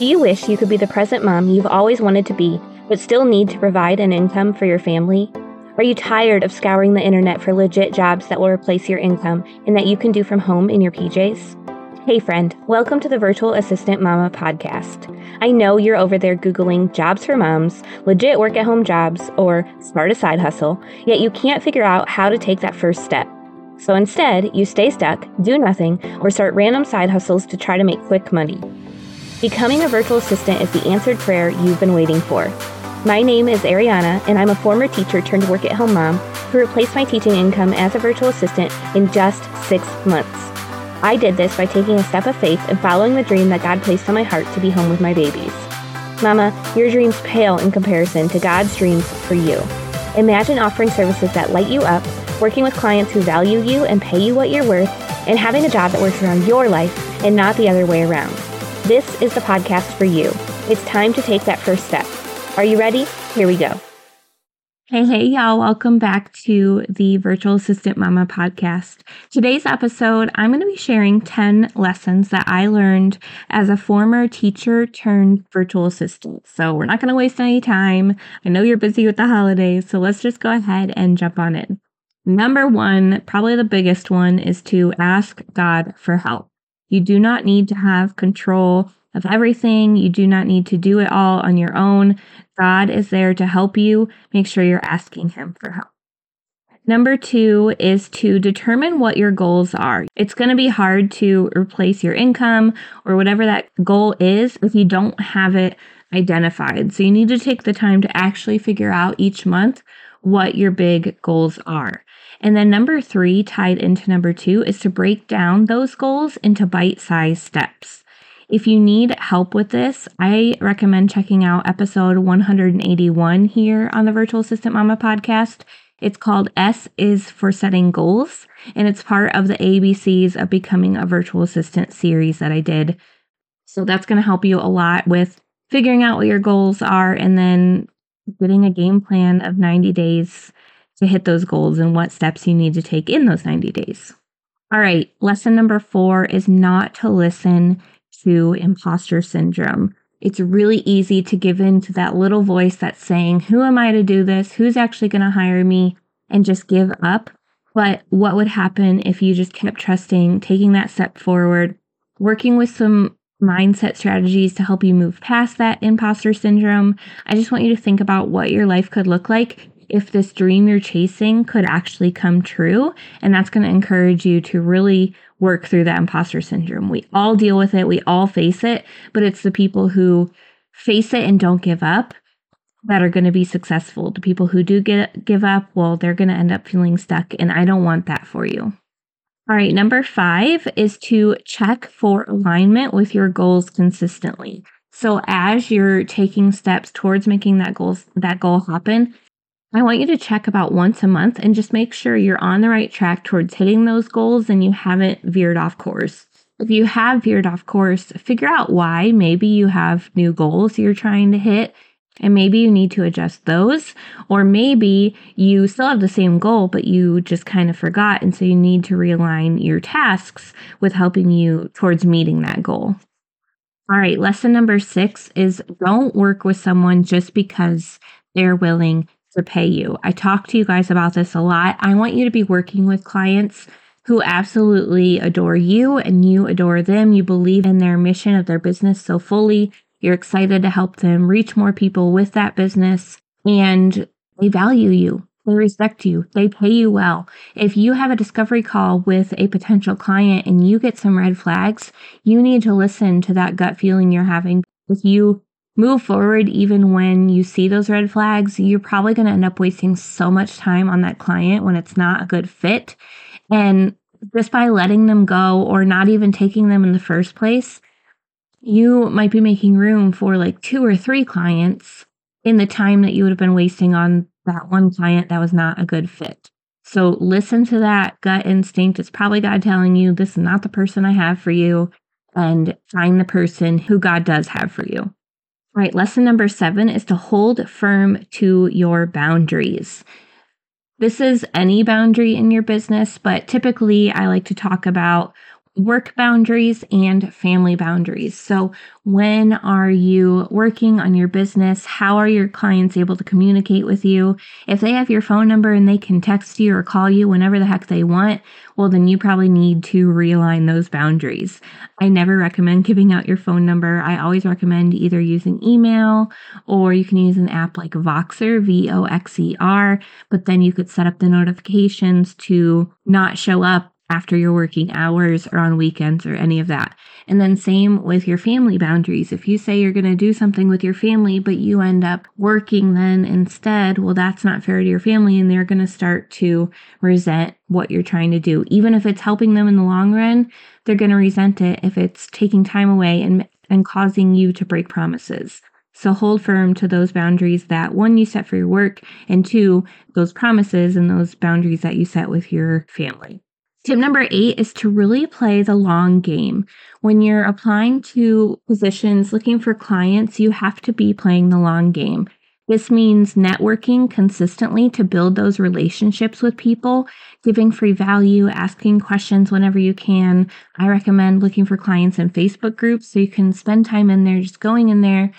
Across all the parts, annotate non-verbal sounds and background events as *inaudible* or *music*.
Do you wish you could be the present mom you've always wanted to be, but still need to provide an income for your family? Are you tired of scouring the internet for legit jobs that will replace your income and that you can do from home in your PJs? Hey, friend, welcome to the Virtual Assistant Mama podcast. I know you're over there Googling jobs for moms, legit work at home jobs, or start a side hustle, yet you can't figure out how to take that first step. So instead, you stay stuck, do nothing, or start random side hustles to try to make quick money. Becoming a virtual assistant is the answered prayer you've been waiting for. My name is Arianna, and I'm a former teacher turned work at home mom who replaced my teaching income as a virtual assistant in just six months. I did this by taking a step of faith and following the dream that God placed on my heart to be home with my babies. Mama, your dreams pale in comparison to God's dreams for you. Imagine offering services that light you up, working with clients who value you and pay you what you're worth, and having a job that works around your life and not the other way around. This is the podcast for you. It's time to take that first step. Are you ready? Here we go. Hey, hey, y'all. Welcome back to the Virtual Assistant Mama podcast. Today's episode, I'm going to be sharing 10 lessons that I learned as a former teacher turned virtual assistant. So we're not going to waste any time. I know you're busy with the holidays, so let's just go ahead and jump on in. Number one, probably the biggest one, is to ask God for help. You do not need to have control of everything. You do not need to do it all on your own. God is there to help you. Make sure you're asking Him for help. Number two is to determine what your goals are. It's going to be hard to replace your income or whatever that goal is if you don't have it identified. So you need to take the time to actually figure out each month what your big goals are. And then number three, tied into number two, is to break down those goals into bite sized steps. If you need help with this, I recommend checking out episode 181 here on the Virtual Assistant Mama podcast. It's called S is for Setting Goals, and it's part of the ABCs of Becoming a Virtual Assistant series that I did. So that's going to help you a lot with figuring out what your goals are and then getting a game plan of 90 days to hit those goals and what steps you need to take in those 90 days. All right, lesson number four is not to listen to imposter syndrome. It's really easy to give in to that little voice that's saying, Who am I to do this? Who's actually going to hire me? And just give up. But what would happen if you just kept trusting, taking that step forward, working with some mindset strategies to help you move past that imposter syndrome? I just want you to think about what your life could look like if this dream you're chasing could actually come true. And that's going to encourage you to really work through that imposter syndrome. We all deal with it, we all face it, but it's the people who face it and don't give up that are going to be successful. The people who do get give up, well, they're going to end up feeling stuck and I don't want that for you. All right, number 5 is to check for alignment with your goals consistently. So as you're taking steps towards making that goals that goal happen, I want you to check about once a month and just make sure you're on the right track towards hitting those goals and you haven't veered off course. If you have veered off course, figure out why. Maybe you have new goals you're trying to hit and maybe you need to adjust those. Or maybe you still have the same goal, but you just kind of forgot. And so you need to realign your tasks with helping you towards meeting that goal. All right, lesson number six is don't work with someone just because they're willing to pay you. I talk to you guys about this a lot. I want you to be working with clients who absolutely adore you and you adore them. You believe in their mission of their business so fully. You're excited to help them reach more people with that business and they value you. They respect you. They pay you well. If you have a discovery call with a potential client and you get some red flags, you need to listen to that gut feeling you're having. If you move forward even when you see those red flags, you're probably going to end up wasting so much time on that client when it's not a good fit. And just by letting them go or not even taking them in the first place, you might be making room for like two or three clients in the time that you would have been wasting on that one client that was not a good fit. So listen to that gut instinct. It's probably God telling you this is not the person I have for you, and find the person who God does have for you. All right, lesson number seven is to hold firm to your boundaries. This is any boundary in your business, but typically I like to talk about work boundaries and family boundaries. So, when are you working on your business? How are your clients able to communicate with you? If they have your phone number and they can text you or call you whenever the heck they want, well, then you probably need to realign those boundaries. I never recommend giving out your phone number. I always recommend either using email or you can use an app like Voxer, V O X E R, but then you could set up the notifications to not show up after your working hours or on weekends or any of that. And then same with your family boundaries. If you say you're going to do something with your family, but you end up working then instead, well, that's not fair to your family. And they're going to start to resent what you're trying to do. Even if it's helping them in the long run, they're going to resent it if it's taking time away and, and causing you to break promises. So hold firm to those boundaries that one, you set for your work, and two, those promises and those boundaries that you set with your family. Tip number eight is to really play the long game. When you're applying to positions, looking for clients, you have to be playing the long game. This means networking consistently to build those relationships with people, giving free value, asking questions whenever you can. I recommend looking for clients in Facebook groups so you can spend time in there, just going in there,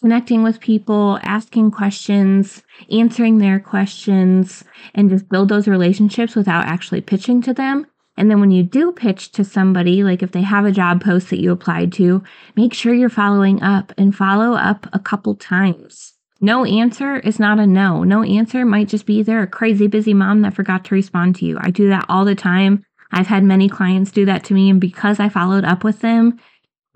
connecting with people, asking questions, answering their questions, and just build those relationships without actually pitching to them. And then when you do pitch to somebody, like if they have a job post that you applied to, make sure you're following up and follow up a couple times. No answer is not a no. No answer might just be they're a crazy busy mom that forgot to respond to you. I do that all the time. I've had many clients do that to me. And because I followed up with them,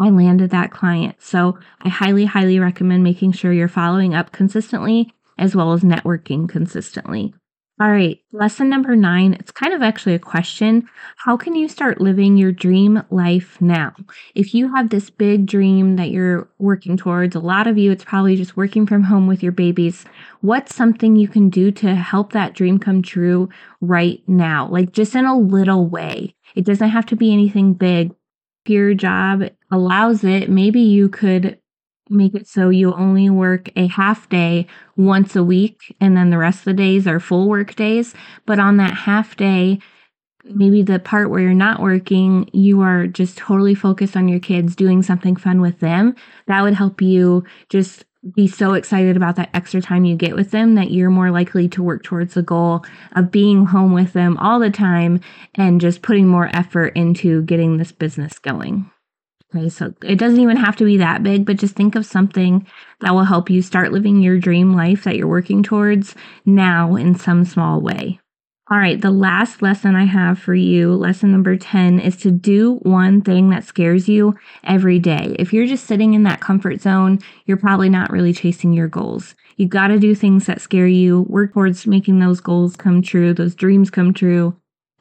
I landed that client. So I highly, highly recommend making sure you're following up consistently as well as networking consistently. All right, lesson number nine. It's kind of actually a question. How can you start living your dream life now? If you have this big dream that you're working towards, a lot of you, it's probably just working from home with your babies. What's something you can do to help that dream come true right now? Like just in a little way. It doesn't have to be anything big, your job allows it, maybe you could make it so you only work a half day once a week and then the rest of the days are full work days. But on that half day, maybe the part where you're not working, you are just totally focused on your kids doing something fun with them. That would help you just be so excited about that extra time you get with them that you're more likely to work towards the goal of being home with them all the time and just putting more effort into getting this business going. Okay, so it doesn't even have to be that big, but just think of something that will help you start living your dream life that you're working towards now in some small way. All right, the last lesson I have for you, lesson number 10, is to do one thing that scares you every day. If you're just sitting in that comfort zone, you're probably not really chasing your goals. You got to do things that scare you, work towards making those goals come true, those dreams come true.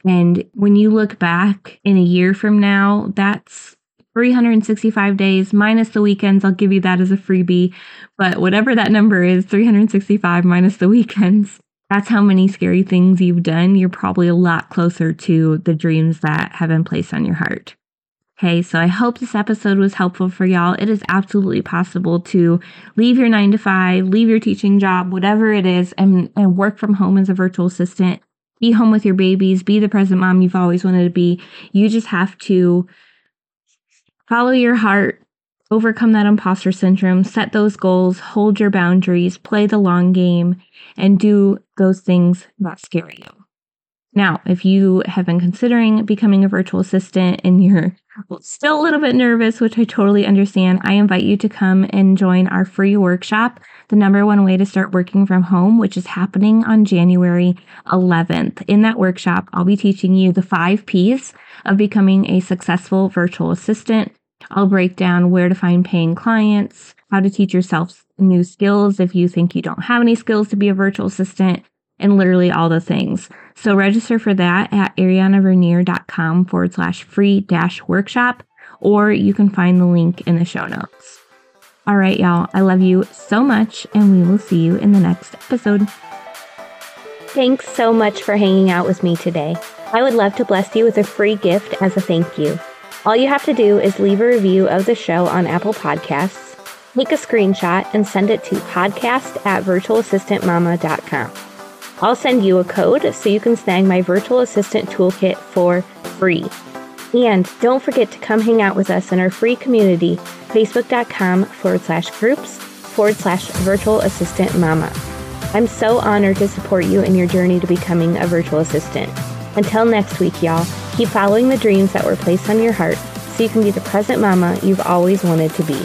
And when you look back in a year from now, that's 365 days minus the weekends. I'll give you that as a freebie. But whatever that number is, 365 minus the *laughs* weekends that's how many scary things you've done, you're probably a lot closer to the dreams that have been placed on your heart. Okay, so I hope this episode was helpful for y'all. It is absolutely possible to leave your nine to five, leave your teaching job, whatever it is, and, and work from home as a virtual assistant. Be home with your babies, be the present mom you've always wanted to be. You just have to follow your heart, overcome that imposter syndrome, set those goals, hold your boundaries, play the long game, and do those things that scare you. Now, if you have been considering becoming a virtual assistant and you're still a little bit nervous, which I totally understand, I invite you to come and join our free workshop, The Number One Way to Start Working from Home, which is happening on January 11th. In that workshop, I'll be teaching you the five P's of becoming a successful virtual assistant. I'll break down where to find paying clients, how to teach yourself new skills if you think you don't have any skills to be a virtual assistant, and literally all the things. So register for that at ariannavernier.com forward slash free dash workshop, or you can find the link in the show notes. All right, y'all, I love you so much, and we will see you in the next episode. Thanks so much for hanging out with me today. I would love to bless you with a free gift as a thank you. All you have to do is leave a review of the show on Apple Podcasts Take a screenshot and send it to podcast at virtualassistantmama.com. I'll send you a code so you can snag my virtual assistant toolkit for free. And don't forget to come hang out with us in our free community, facebook.com forward slash groups forward slash virtual assistant mama. I'm so honored to support you in your journey to becoming a virtual assistant. Until next week, y'all, keep following the dreams that were placed on your heart so you can be the present mama you've always wanted to be.